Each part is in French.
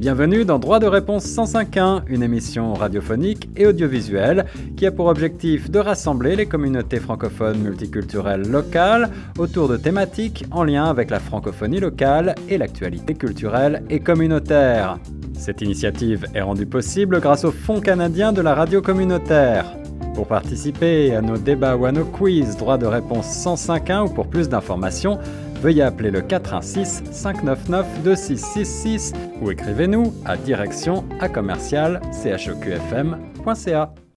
Bienvenue dans Droit de réponse 105.1, une émission radiophonique et audiovisuelle qui a pour objectif de rassembler les communautés francophones multiculturelles locales autour de thématiques en lien avec la francophonie locale et l'actualité culturelle et communautaire. Cette initiative est rendue possible grâce au Fonds canadien de la radio communautaire. Pour participer à nos débats ou à nos quiz droit de réponse 105.1 ou pour plus d'informations, veuillez appeler le 416 599 2666 ou écrivez-nous à direction à commercial.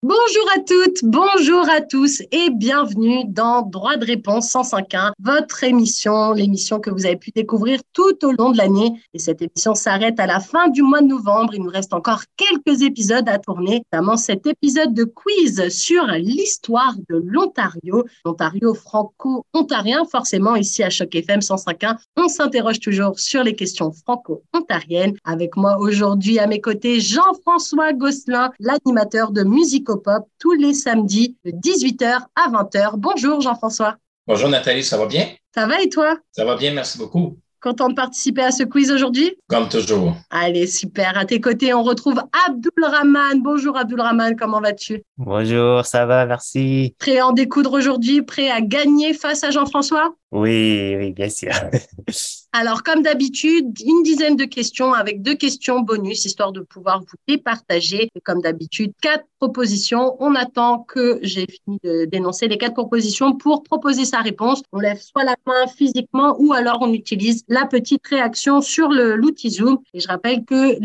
Bonjour à toutes, bonjour à tous et bienvenue dans Droit de réponse 105.1, votre émission, l'émission que vous avez pu découvrir tout au long de l'année. Et cette émission s'arrête à la fin du mois de novembre. Il nous reste encore quelques épisodes à tourner, notamment cet épisode de quiz sur l'histoire de l'Ontario, l'Ontario franco-ontarien, forcément ici à Choc FM 105.1. On s'interroge toujours sur les questions franco-ontariennes. Avec moi aujourd'hui à mes côtés, Jean-François Gosselin, l'animateur de musique Pop tous les samedis de 18h à 20h. Bonjour Jean-François. Bonjour Nathalie, ça va bien? Ça va et toi? Ça va bien, merci beaucoup. Content de participer à ce quiz aujourd'hui? Comme toujours. Allez, super. À tes côtés, on retrouve Abdul Rahman. Bonjour Abdul Rahman, comment vas-tu? Bonjour, ça va, merci. Prêt à en découdre aujourd'hui? Prêt à gagner face à Jean-François? Oui, oui, bien sûr. Alors, comme d'habitude, une dizaine de questions avec deux questions bonus, histoire de pouvoir vous les partager. Et comme d'habitude, quatre propositions. On attend que j'ai fini de dénoncer les quatre propositions pour proposer sa réponse. On lève soit la main physiquement ou alors on utilise la petite réaction sur l'outil Zoom. Et je rappelle que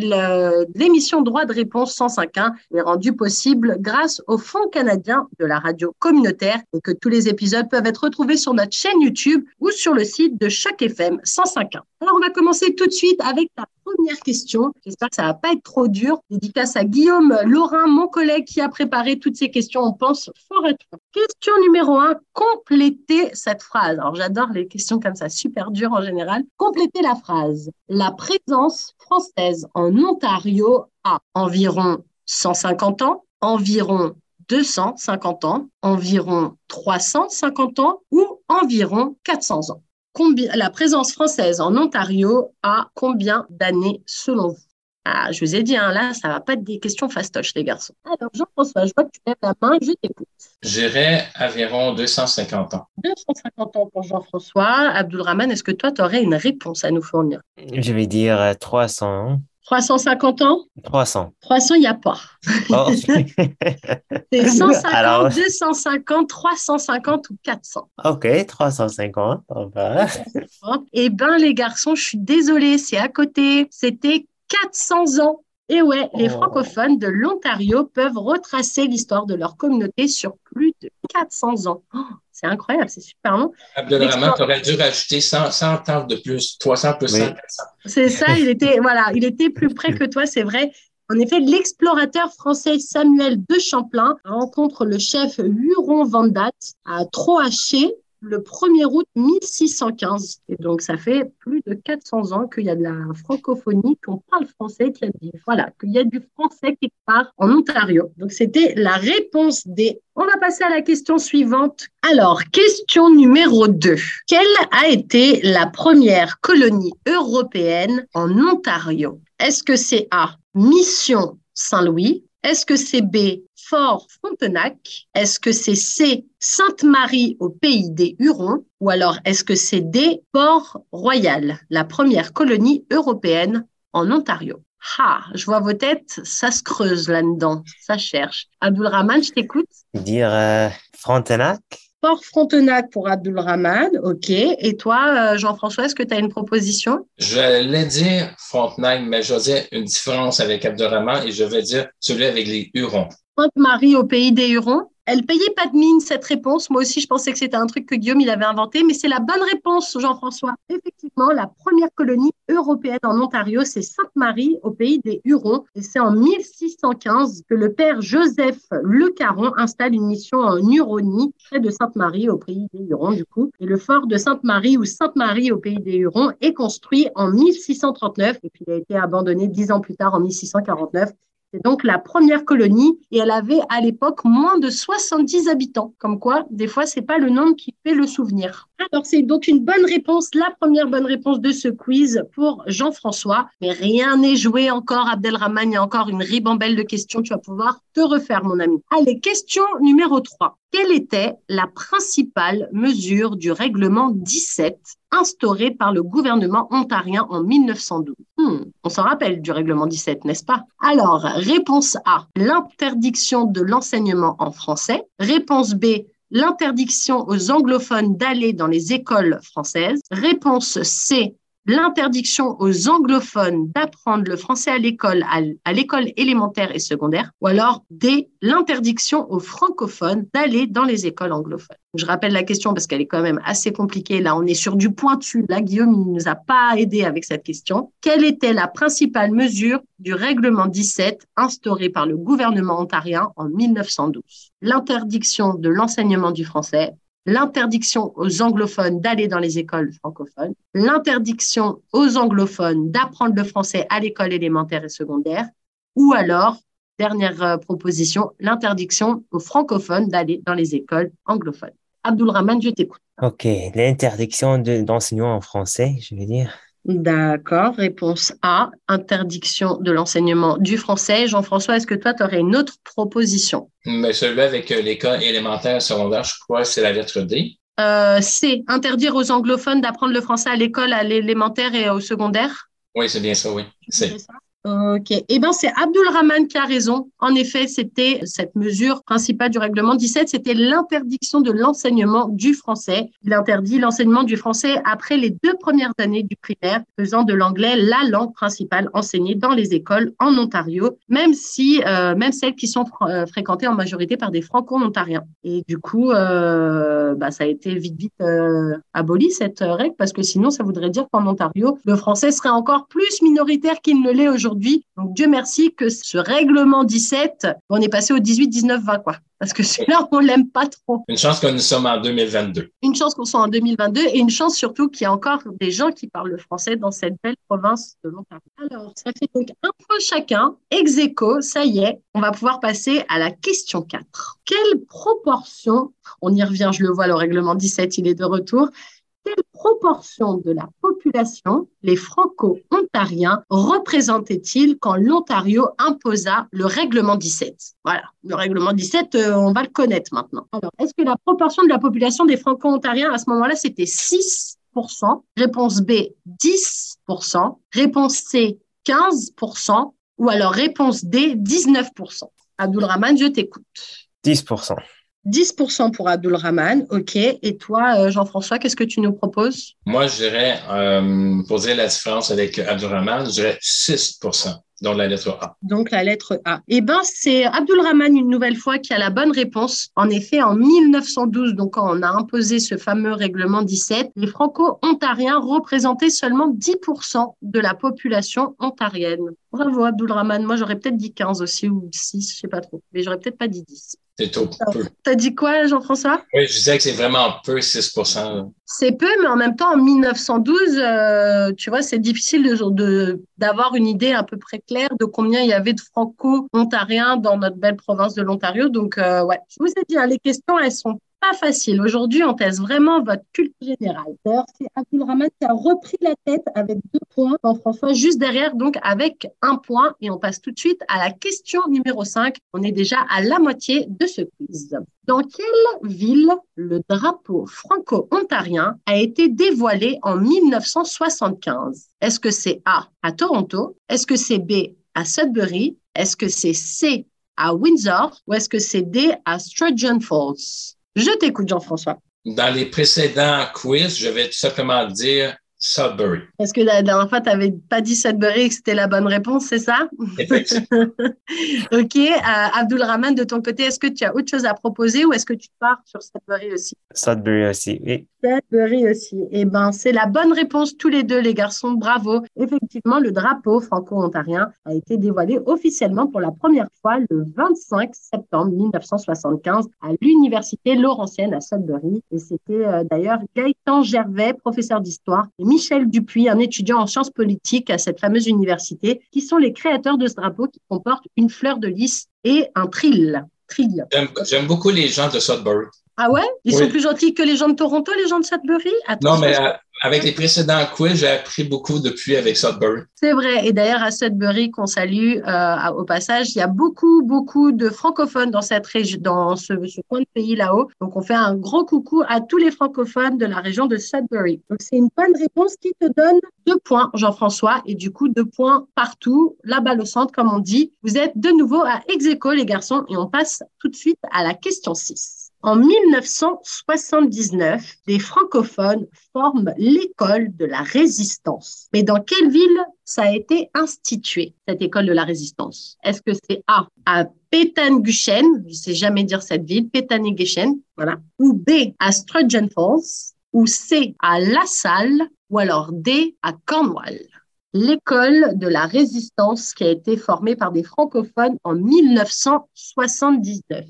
l'émission Droit de réponse 105.1 est rendue possible grâce au Fonds canadien de la radio communautaire et que tous les épisodes peuvent être retrouvés sur notre chaîne YouTube ou sur le site de Choc FM 105 alors, on va commencer tout de suite avec la première question. J'espère que ça va pas être trop dur. Dédicace à Guillaume Laurin, mon collègue qui a préparé toutes ces questions. On pense fort à toi. Question numéro un, complétez cette phrase. Alors, j'adore les questions comme ça, super dures en général. Complétez la phrase. La présence française en Ontario a environ 150 ans, environ 250 ans, environ 350 ans ou environ 400 ans la présence française en Ontario a combien d'années selon vous? Ah, je vous ai dit, hein, là, ça va pas être des questions fastoches, les garçons. Alors, Jean-François, je vois que tu lèves la main, je t'écoute. J'irai environ 250 ans. 250 ans pour Jean-François. Abdulrahman, est-ce que toi, tu aurais une réponse à nous fournir? Je vais dire 300 euh, ans. 350 ans? 300. 300, il n'y a pas. Oh. c'est 150, 250, 350 ou 400. OK, 350. eh bien, les garçons, je suis désolée, c'est à côté. C'était 400 ans. Et ouais, les oh. francophones de l'Ontario peuvent retracer l'histoire de leur communauté sur plus de 400 ans. Oh, c'est incroyable, c'est super long. Abdelrahman, tu aurais dû rajouter 100, 100 ans de plus, 300 plus 100, C'est ça, il était, voilà, il était plus près que toi, c'est vrai. En effet, l'explorateur français Samuel de Champlain rencontre le chef Huron Vandat à Troaché le 1er août 1615. Et donc, ça fait plus de 400 ans qu'il y a de la francophonie, qu'on parle français, qu'il y a, voilà, qu'il y a du français qui part en Ontario. Donc, c'était la réponse des... On va passer à la question suivante. Alors, question numéro 2. Quelle a été la première colonie européenne en Ontario? Est-ce que c'est A, Mission Saint-Louis? Est-ce que c'est B, Fort Frontenac Est-ce que c'est C, Sainte-Marie au pays des Hurons Ou alors est-ce que c'est D, Port-Royal, la première colonie européenne en Ontario? Ah, je vois vos têtes, ça se creuse là-dedans, ça cherche. Abdulrahman, je t'écoute. Dire euh, Frontenac Port Frontenac pour Abdulrahman, ok. Et toi, euh, Jean-François, est-ce que tu as une proposition? Je vais dire Frontenac, mais je vais dire une différence avec Abdulrahman et je vais dire celui avec les Hurons. Sainte-Marie au pays des Hurons. Elle payait pas de mine, cette réponse. Moi aussi, je pensais que c'était un truc que Guillaume il avait inventé, mais c'est la bonne réponse, Jean-François. Effectivement, la première colonie européenne en Ontario, c'est Sainte-Marie, au pays des Hurons. Et c'est en 1615 que le père Joseph Le Caron installe une mission en Huronie, près de Sainte-Marie, au pays des Hurons, du coup. Et le fort de Sainte-Marie, ou Sainte-Marie, au pays des Hurons, est construit en 1639. Et puis, il a été abandonné dix ans plus tard, en 1649. C'est donc la première colonie et elle avait à l'époque moins de 70 habitants. Comme quoi, des fois, c'est pas le nombre qui fait le souvenir. Alors, c'est donc une bonne réponse, la première bonne réponse de ce quiz pour Jean-François. Mais rien n'est joué encore, Abdelrahman. Il y a encore une ribambelle de questions. Tu vas pouvoir te refaire, mon ami. Allez, question numéro 3. Quelle était la principale mesure du règlement 17 instauré par le gouvernement ontarien en 1912 hmm, On s'en rappelle du règlement 17, n'est-ce pas? Alors, réponse A, l'interdiction de l'enseignement en français. Réponse B, l'interdiction aux anglophones d'aller dans les écoles françaises. Réponse C, l'interdiction aux anglophones d'apprendre le français à l'école, à, élémentaire et secondaire, ou alors D, l'interdiction aux francophones d'aller dans les écoles anglophones. Je rappelle la question parce qu'elle est quand même assez compliquée. Là, on est sur du pointu. Là, Guillaume, il ne nous a pas aidé avec cette question. Quelle était la principale mesure du règlement 17 instauré par le gouvernement ontarien en 1912 L'interdiction de l'enseignement du français, l'interdiction aux anglophones d'aller dans les écoles francophones, l'interdiction aux anglophones d'apprendre le français à l'école élémentaire et secondaire, ou alors, dernière euh, proposition, l'interdiction aux francophones d'aller dans les écoles anglophones. Abdulrahman, je t'écoute. OK, l'interdiction d'enseignement en français, je veux dire. D'accord. Réponse A, interdiction de l'enseignement du français. Jean-François, est-ce que toi, tu aurais une autre proposition? Mais celui avec euh, l'école élémentaire et secondaire, je crois que c'est la lettre D. Euh, C, interdire aux anglophones d'apprendre le français à l'école, à l'élémentaire et au secondaire? Oui, c'est bien ça, oui. C'est Ok. Eh bien, c'est Abdulrahman qui a raison. En effet, c'était cette mesure principale du règlement 17, c'était l'interdiction de l'enseignement du français. Il interdit l'enseignement du français après les deux premières années du primaire, faisant de l'anglais la langue principale enseignée dans les écoles en Ontario, même si, euh, même celles qui sont euh, fréquentées en majorité par des franco-ontariens. Et du coup, euh, bah, ça a été vite, vite aboli cette règle parce que sinon, ça voudrait dire qu'en Ontario, le français serait encore plus minoritaire qu'il ne l'est aujourd'hui aujourd'hui. Donc Dieu merci que ce règlement 17, on est passé au 18, 19, 20 quoi. Parce que celui-là, on l'aime pas trop. Une chance que nous sommes en 2022. Une chance qu'on soit en 2022 et une chance surtout qu'il y a encore des gens qui parlent le français dans cette belle province de l'Ontario. Alors, ça fait donc un point chacun. Ex aequo, ça y est, on va pouvoir passer à la question 4. Quelle proportion, on y revient, je le vois, le règlement 17, il est de retour, quelle proportion de la population les franco-ontariens représentaient-ils quand l'Ontario imposa le règlement 17 Voilà, le règlement 17, euh, on va le connaître maintenant. Alors, est-ce que la proportion de la population des franco-ontariens à ce moment-là, c'était 6 Réponse B, 10%. Réponse C, 15%. Ou alors réponse D, 19%. Abdulrahman, je t'écoute. 10%. 10% pour Abdul Rahman, ok. Et toi, euh, Jean-François, qu'est-ce que tu nous proposes? Moi, je dirais, euh, pour dire la différence avec Abdul Rahman, je dirais 6 donc la lettre A. Donc la lettre A. Eh bien, c'est Abdulrahman une nouvelle fois qui a la bonne réponse. En effet, en 1912, donc quand on a imposé ce fameux règlement 17, les franco-ontariens représentaient seulement 10% de la population ontarienne. Bravo Abdulrahman. Moi, j'aurais peut-être dit 15 aussi ou 6, je sais pas trop. Mais j'aurais peut-être pas dit 10. C'est trop peu. T'as dit quoi, Jean-François? Oui, je disais que c'est vraiment peu, 6% C'est peu, mais en même temps, en 1912, euh, tu vois, c'est difficile de, d'avoir une idée à peu près claire de combien il y avait de franco-ontariens dans notre belle province de l'Ontario. Donc, euh, ouais, je vous ai dit, hein, les questions, elles sont pas facile. Aujourd'hui, on teste vraiment votre culture générale. D'ailleurs, c'est Abdulrahman qui a repris la tête avec deux points. Jean-François, juste derrière, donc avec un point. Et on passe tout de suite à la question numéro 5. On est déjà à la moitié de ce quiz. Dans quelle ville le drapeau franco-ontarien a été dévoilé en 1975 Est-ce que c'est A à Toronto? Est-ce que c'est B à Sudbury? Est-ce que c'est C à Windsor? Ou est-ce que c'est D à Sturgeon Falls? Je t'écoute, Jean-François. Dans les précédents quiz, je vais tout simplement dire Sudbury. Est-ce que la dernière fois, tu n'avais pas dit Sudbury et que c'était la bonne réponse, c'est ça? OK. Euh, Abdul Rahman, de ton côté, est-ce que tu as autre chose à proposer ou est-ce que tu pars sur Sudbury aussi? Sudbury aussi, oui. Sudbury aussi. Eh bien, c'est la bonne réponse tous les deux, les garçons. Bravo. Effectivement, le drapeau franco-ontarien a été dévoilé officiellement pour la première fois le 25 septembre 1975 à l'Université Laurentienne à Sudbury. Et c'était euh, d'ailleurs Gaëtan Gervais, professeur d'histoire, Michel Dupuis, un étudiant en sciences politiques à cette fameuse université, qui sont les créateurs de ce drapeau qui comporte une fleur de lys et un trill. J'aime beaucoup les gens de Sudbury. Ah ouais? Ils Oui. sont plus gentils que les gens de Toronto, les gens de Sudbury? Attends, Non, mais avec les précédents quiz, j'ai appris beaucoup depuis avec Sudbury. C'est vrai. Et d'ailleurs, à Sudbury, qu'on salue euh, au passage, il y a beaucoup, beaucoup de francophones dans cette région, dans ce, ce coin de pays là-haut. Donc, on fait un gros coucou à tous les francophones de la région de Sudbury. Donc, c'est une bonne réponse qui te donne deux points, Jean-François, et du coup, deux points partout. La balle au centre, comme on dit. Vous êtes de nouveau à ex aequo, les garçons, et on passe tout de suite à la question 6. En 1979, des francophones forment l'école de la résistance. Mais dans quelle ville ça a été institué, cette école de la résistance? Est-ce que c'est A, à Pétanguchen, je ne sais jamais dire cette ville, Pétaniguchen, voilà, ou B, à Sturgeon ou C, à La Salle, ou alors D, à Cornwall? L'école de la résistance qui a été formée par des francophones en 1979.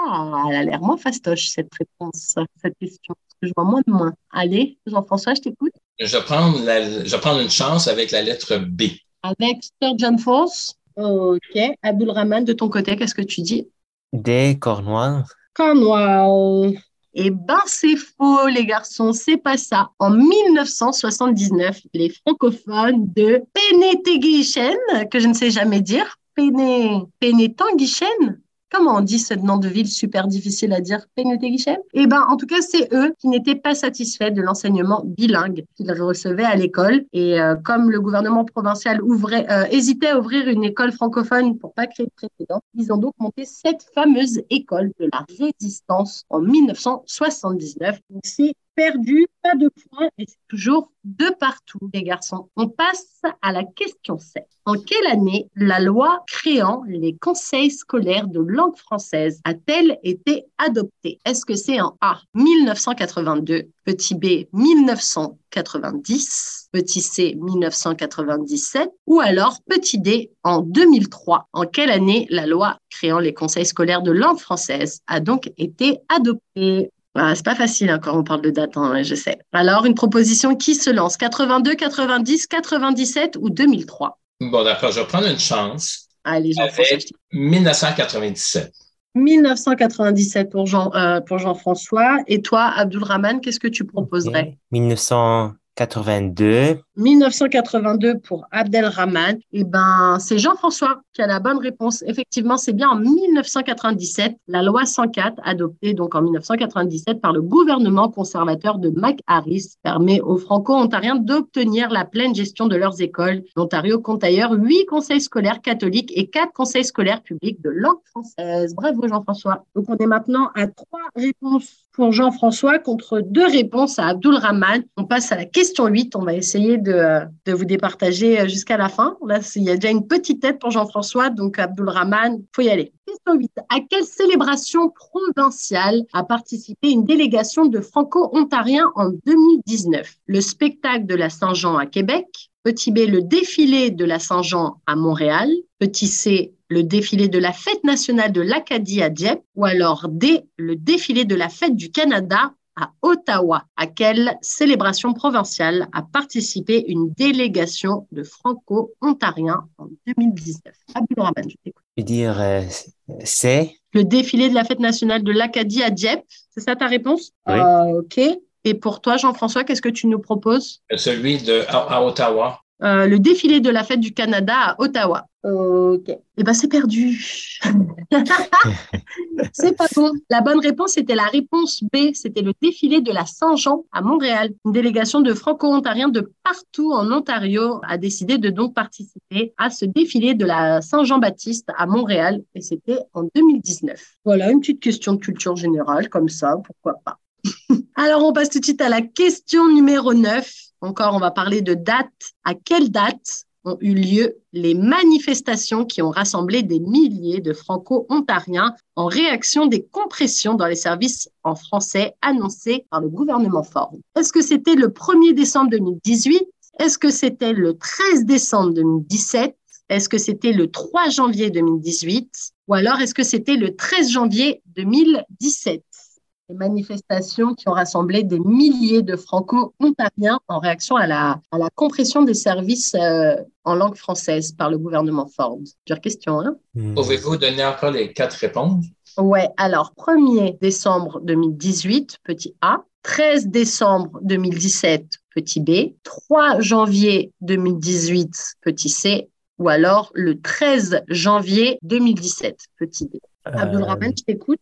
Ah, elle a l'air moins fastoche, cette réponse, cette question. Parce que je vois moins de moins. Allez, Jean-François, je t'écoute. Je vais prendre, la- je vais prendre une chance avec la lettre B. Avec Sturgeon Falls. Ok. Abdul Rahman, de ton côté, qu'est-ce que tu dis? Des Cornwall. Cornwall. Eh ben, c'est faux, les garçons, c'est pas ça. En 1979, les francophones de Peneteguichen, que je ne sais jamais dire, Penetanguichen, comment on dit ce nom de ville super difficile à dire, Peneteguichen Eh ben, en tout cas, c'est eux qui n'étaient pas satisfaits de l'enseignement bilingue qu'ils recevaient à l'école. Et euh, comme le gouvernement provincial ouvrait, euh, hésitait à ouvrir une école francophone pour pas créer de précédent, ils ont donc monté cette fameuse école de la résistance en 1979. Donc, c'est perdu, pas de points, et c'est toujours de partout, les garçons. On passe à la question 7. En quelle année la loi créant les conseils scolaires de langue française a-t-elle été adoptée? Est-ce que c'est en A 1982, petit B 1990, petit C 1997 ou alors petit D en 2003 En quelle année la loi créant les conseils scolaires de langue française a donc été adoptée? Bah, c'est pas facile hein, quand on parle de date, hein, je sais. Alors, une proposition qui se lance 82, 90, 97 ou 2003 Bon, d'accord, je vais prendre une chance. Allez, Jean-François. 1997. 1997 pour, Jean, pour Jean-François. Et toi, Abdulrahman, qu'est-ce que tu proposerais? 1900, 82. 1982 pour Abdelrahman. Eh ben, c'est Jean-François qui a la bonne réponse. Effectivement, c'est bien en 1997, la loi 104, adoptée donc en 1997 par le gouvernement conservateur de Mac Harris, permet aux franco-ontariens d'obtenir la pleine gestion de leurs écoles. L'Ontario compte d'ailleurs huit conseils scolaires catholiques et quatre conseils scolaires publics de langue française. Bravo, Jean-François. Donc, on est maintenant à trois réponses Jean-François contre deux réponses à Abdul Rahman. On passe à la question 8. On va essayer de, de vous départager euh, jusqu'à la fin. Là, il y a déjà une petite tête pour Jean-François, donc Abdul Rahman, faut y aller. Question 8. À quelle célébration provinciale a participé une délégation de Franco-Ontariens en 2019 Le spectacle de la Saint-Jean à Québec, Petit B, le défilé de la Saint-Jean à Montréal. Petit C, le défilé de la fête nationale de l'Acadie à Dieppe. Ou alors D, le défilé de la fête du Canada à Ottawa. À quelle célébration provinciale a participé une délégation de Franco-Ontariens en 2019 Abdul Rahman, je t'écoute. Je veux dire, euh, c'est Le défilé de la fête nationale de l'Acadie à Dieppe, c'est ça ta réponse? Oui. Euh, Ok. Et pour toi, Jean-François, qu'est-ce que tu nous proposes? Celui de à, à Ottawa. Euh, le défilé de la fête du Canada à Ottawa. Ok. Eh ben, c'est perdu. c'est pas bon. La bonne réponse était la réponse B. C'était le défilé de la Saint-Jean à Montréal. Une délégation de Franco-Ontariens de partout en Ontario a décidé de donc participer à ce défilé de la Saint-Jean-Baptiste à Montréal. Et c'était en 2019. Voilà, une petite question de culture générale, comme ça, pourquoi pas. Alors, on passe tout de suite à la question numéro 9. Encore, on va parler de date. À quelle date ont eu lieu les manifestations qui ont rassemblé des milliers de franco-ontariens en réaction des compressions dans les services en français annoncées par le gouvernement Ford? Est-ce que c'était le 1er décembre 2018 Est-ce que c'était le 13 décembre 2017 Est-ce que c'était le 3 janvier 2018 Ou alors est-ce que c'était le 13 janvier 2017 des manifestations qui ont rassemblé des milliers de franco-ontariens en réaction à la, à la compression des services euh, en langue française par le gouvernement Ford. Dure question, hein? Hmm. Pouvez-vous donner encore les quatre réponses? Ouais, alors 1er décembre 2018, petit A, 13 décembre 2017, petit b, 3 janvier 2018, petit c, ou alors le 13 janvier 2017, petit b. Euh, Abdelrahman, je t'écoute.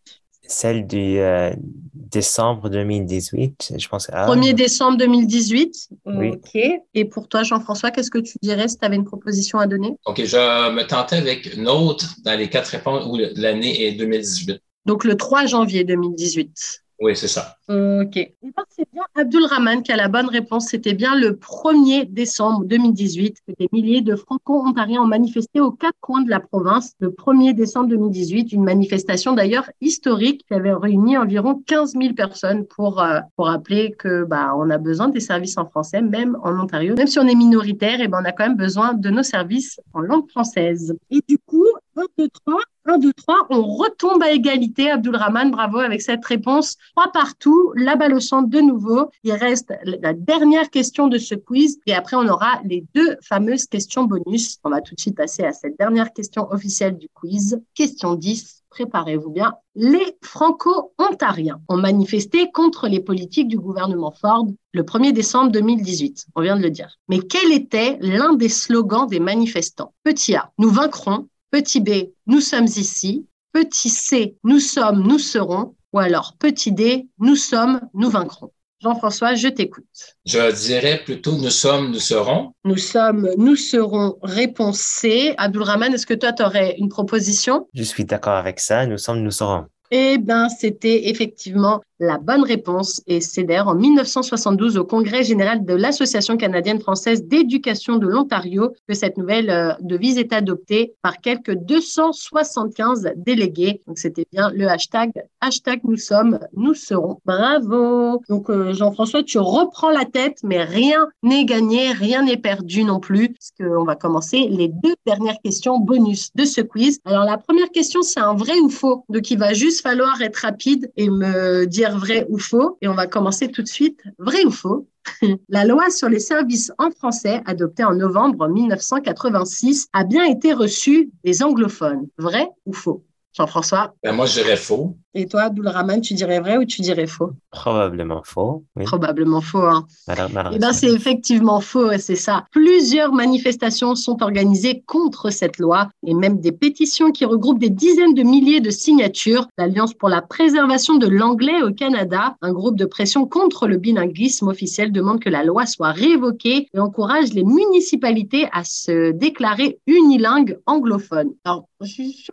Celle du euh, décembre 2018, je pense. 1er décembre 2018. Oui. OK. Et pour toi, Jean-François, qu'est-ce que tu dirais si tu avais une proposition à donner? OK, je me tentais avec une autre dans les quatre réponses où l'année est 2018. Donc le 3 janvier 2018. Oui, c'est ça. OK. Et ben, c'est bien Abdul qui a la bonne réponse. C'était bien le 1er décembre 2018 que des milliers de franco-ontariens ont manifesté aux quatre coins de la province. Le 1er décembre 2018, une manifestation d'ailleurs historique qui avait réuni environ 15 000 personnes pour, euh, pour rappeler que bah, on a besoin des services en français, même en Ontario. Même si on est minoritaire, et eh ben, on a quand même besoin de nos services en langue française. Et du coup, 1, 2, 3, 1, 2, 3, on retombe à égalité. Abdulrahman, bravo avec cette réponse. Trois partout, la balle au centre de nouveau. Il reste la dernière question de ce quiz et après on aura les deux fameuses questions bonus. On va tout de suite passer à cette dernière question officielle du quiz. Question 10 préparez-vous bien, les Franco-Ontariens ont manifesté contre les politiques du gouvernement Ford le 1er décembre 2018. On vient de le dire. Mais quel était l'un des slogans des manifestants? Petit A, nous vaincrons. Petit B, nous sommes ici. Petit C, nous sommes, nous serons. Ou alors petit D, nous sommes, nous vaincrons. Jean-François, je t'écoute. Je dirais plutôt nous sommes, nous serons. Nous sommes, nous serons, réponse C. Abdulrahman, est-ce que toi, tu aurais une proposition? Je suis d'accord avec ça. Nous sommes, nous serons. Eh bien, c'était effectivement la bonne réponse c'est d'ailleurs en 1972 au Congrès général de l'Association canadienne française d'éducation de l'Ontario que cette nouvelle euh, devise est adoptée par quelques 275 délégués. Donc c'était bien le hashtag hashtag nous sommes, nous serons. Bravo. Donc euh, Jean-François, tu reprends la tête, mais rien n'est gagné, rien n'est perdu non plus, parce qu'on va commencer les deux dernières questions bonus de ce quiz. Alors la première question, c'est un vrai ou faux? Donc il va juste falloir être rapide et me dire vrai ou faux. Et on va commencer tout de suite. Vrai ou faux La loi sur les services en français, adoptée en novembre 1986, a bien été reçue des anglophones. Vrai ou faux? Jean-François? Ben Moi, je dirais faux. Et toi, Abdulrahman, tu dirais vrai ou tu dirais faux? Probablement faux. Probablement faux. Hein. Eh ben, c'est effectivement faux, c'est ça. Plusieurs manifestations sont organisées contre cette loi et même des pétitions qui regroupent des dizaines de milliers de signatures. L'Alliance pour la préservation de l'anglais au Canada, un groupe de pression contre le bilinguisme officiel, demande que la loi soit révoquée et encourage les municipalités à se déclarer unilingues anglophones. Alors, je suis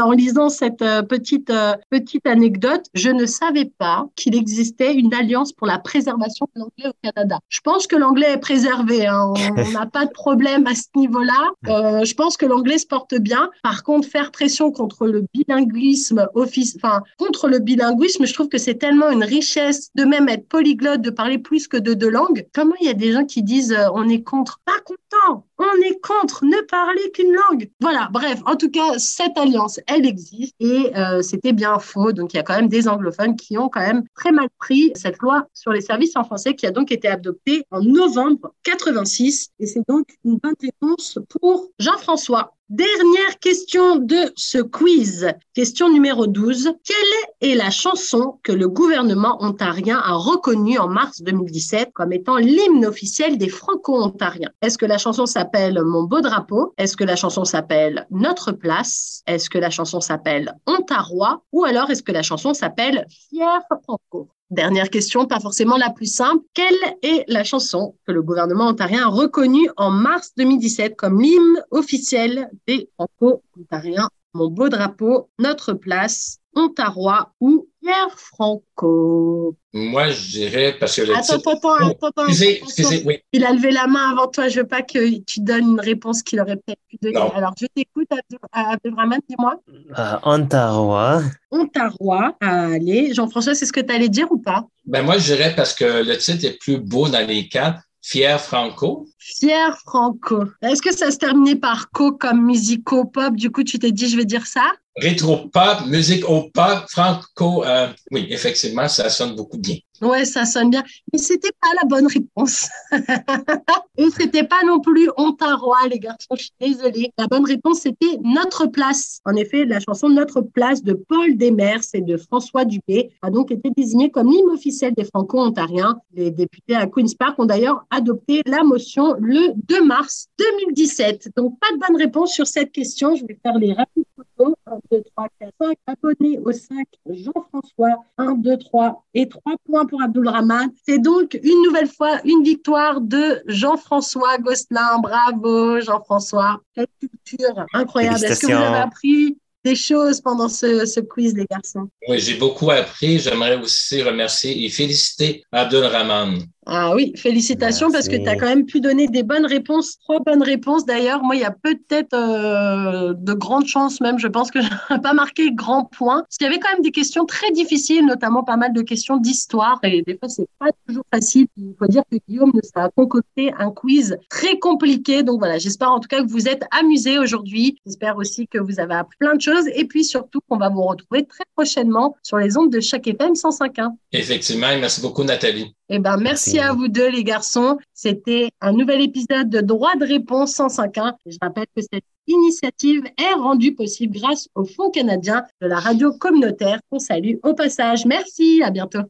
en lisant cette euh, petite, euh, petite anecdote, je ne savais pas qu'il existait une alliance pour la préservation de l'anglais au Canada. Je pense que l'anglais est préservé. Hein. On n'a pas de problème à ce niveau-là. Euh, je pense que l'anglais se porte bien. Par contre, faire pression contre le bilinguisme, office, enfin, contre le bilinguisme, je trouve que c'est tellement une richesse de même être polyglotte, de parler plus que de deux langues. Comment il y a des gens qui disent on est contre? Pas content on est contre ne parler qu'une langue. Voilà, bref, en tout cas, cette alliance, elle existe et euh, c'était bien faux. Donc, il y a quand même des anglophones qui ont quand même très mal pris cette loi sur les services en français qui a donc été adoptée en novembre 86. Et c'est donc une bonne réponse pour Jean-François. Dernière question de ce quiz. Question numéro 12. Quelle est la chanson que le gouvernement ontarien a reconnue en mars 2017 comme étant l'hymne officiel des Franco-Ontariens? Est-ce que la chanson s'appelle Mon beau drapeau? Est-ce que la chanson s'appelle Notre place? Est-ce que la chanson s'appelle Ontarois? Ou alors est-ce que la chanson s'appelle Fier Franco? Dernière question, pas forcément la plus simple. Quelle est la chanson que le gouvernement ontarien a reconnue en mars 2017 comme l'hymne officiel des Franco-Ontariens? Mon beau drapeau, notre place, Ontarois ou Pierre Franco Moi, je dirais parce que le attends, attends, attends, attends, excusez, oui. Il a levé la main avant toi. Je veux pas que tu donnes une réponse qu'il aurait peut-être pu donner. Alors, je t'écoute, Abdelrahman, dis-moi. Uh, Ontario. Ontario. Allez, Jean-François, c'est ce que tu allais dire ou pas? Ben moi, je dirais parce que le titre est plus beau dans les quatre. Fier Franco. Fier Franco. Est-ce que ça se terminait par co comme musico pop? Du coup, tu t'es dit, je vais dire ça? Rétro-pop, musique au pop, franco. Euh, oui, effectivement, ça sonne beaucoup bien. Ouais, ça sonne bien. Mais c'était pas la bonne réponse. Et c'était pas non plus Ontarois, les garçons. Je suis désolée. La bonne réponse, c'était Notre Place. En effet, la chanson Notre Place de Paul Demers et de François Dubé a donc été désignée comme l'hymne officiel des Franco-Ontariens. Les députés à Queen's Park ont d'ailleurs adopté la motion le 2 mars 2017. Donc, pas de bonne réponse sur cette question. Je vais faire les rapides photos. 1, 2, 3, 4, 5. Abonné au 5, Jean-François. 1, 2, 3 et 3 points pour Abdul Rahman. C'est donc une nouvelle fois une victoire de Jean-François Gosselin. Bravo, Jean-François. Quelle culture incroyable. Est-ce que vous avez appris des choses pendant ce, ce quiz, les garçons? Oui, j'ai beaucoup appris. J'aimerais aussi remercier et féliciter Abdul Rahman. Ah oui, félicitations parce que tu as quand même pu donner des bonnes réponses, trois bonnes réponses d'ailleurs. Moi, il y a peut-être euh, de grandes chances même, je pense que je n'ai pas marqué grand point. Parce qu'il y avait quand même des questions très difficiles, notamment pas mal de questions d'histoire et des fois, c'est pas toujours facile. Il faut dire que Guillaume nous a concocté un quiz très compliqué. Donc voilà, j'espère en tout cas que vous êtes amusés aujourd'hui. J'espère aussi que vous avez appris plein de choses et puis surtout qu'on va vous retrouver très prochainement sur les ondes de chaque FM 105.1. Effectivement, et merci beaucoup Nathalie. Eh ben, merci, à vous deux, les garçons. C'était un nouvel épisode de Droit de réponse 105.1. Je rappelle que cette initiative est rendue possible grâce au Fonds canadien de la radio communautaire qu'on salue au passage. Merci, à bientôt.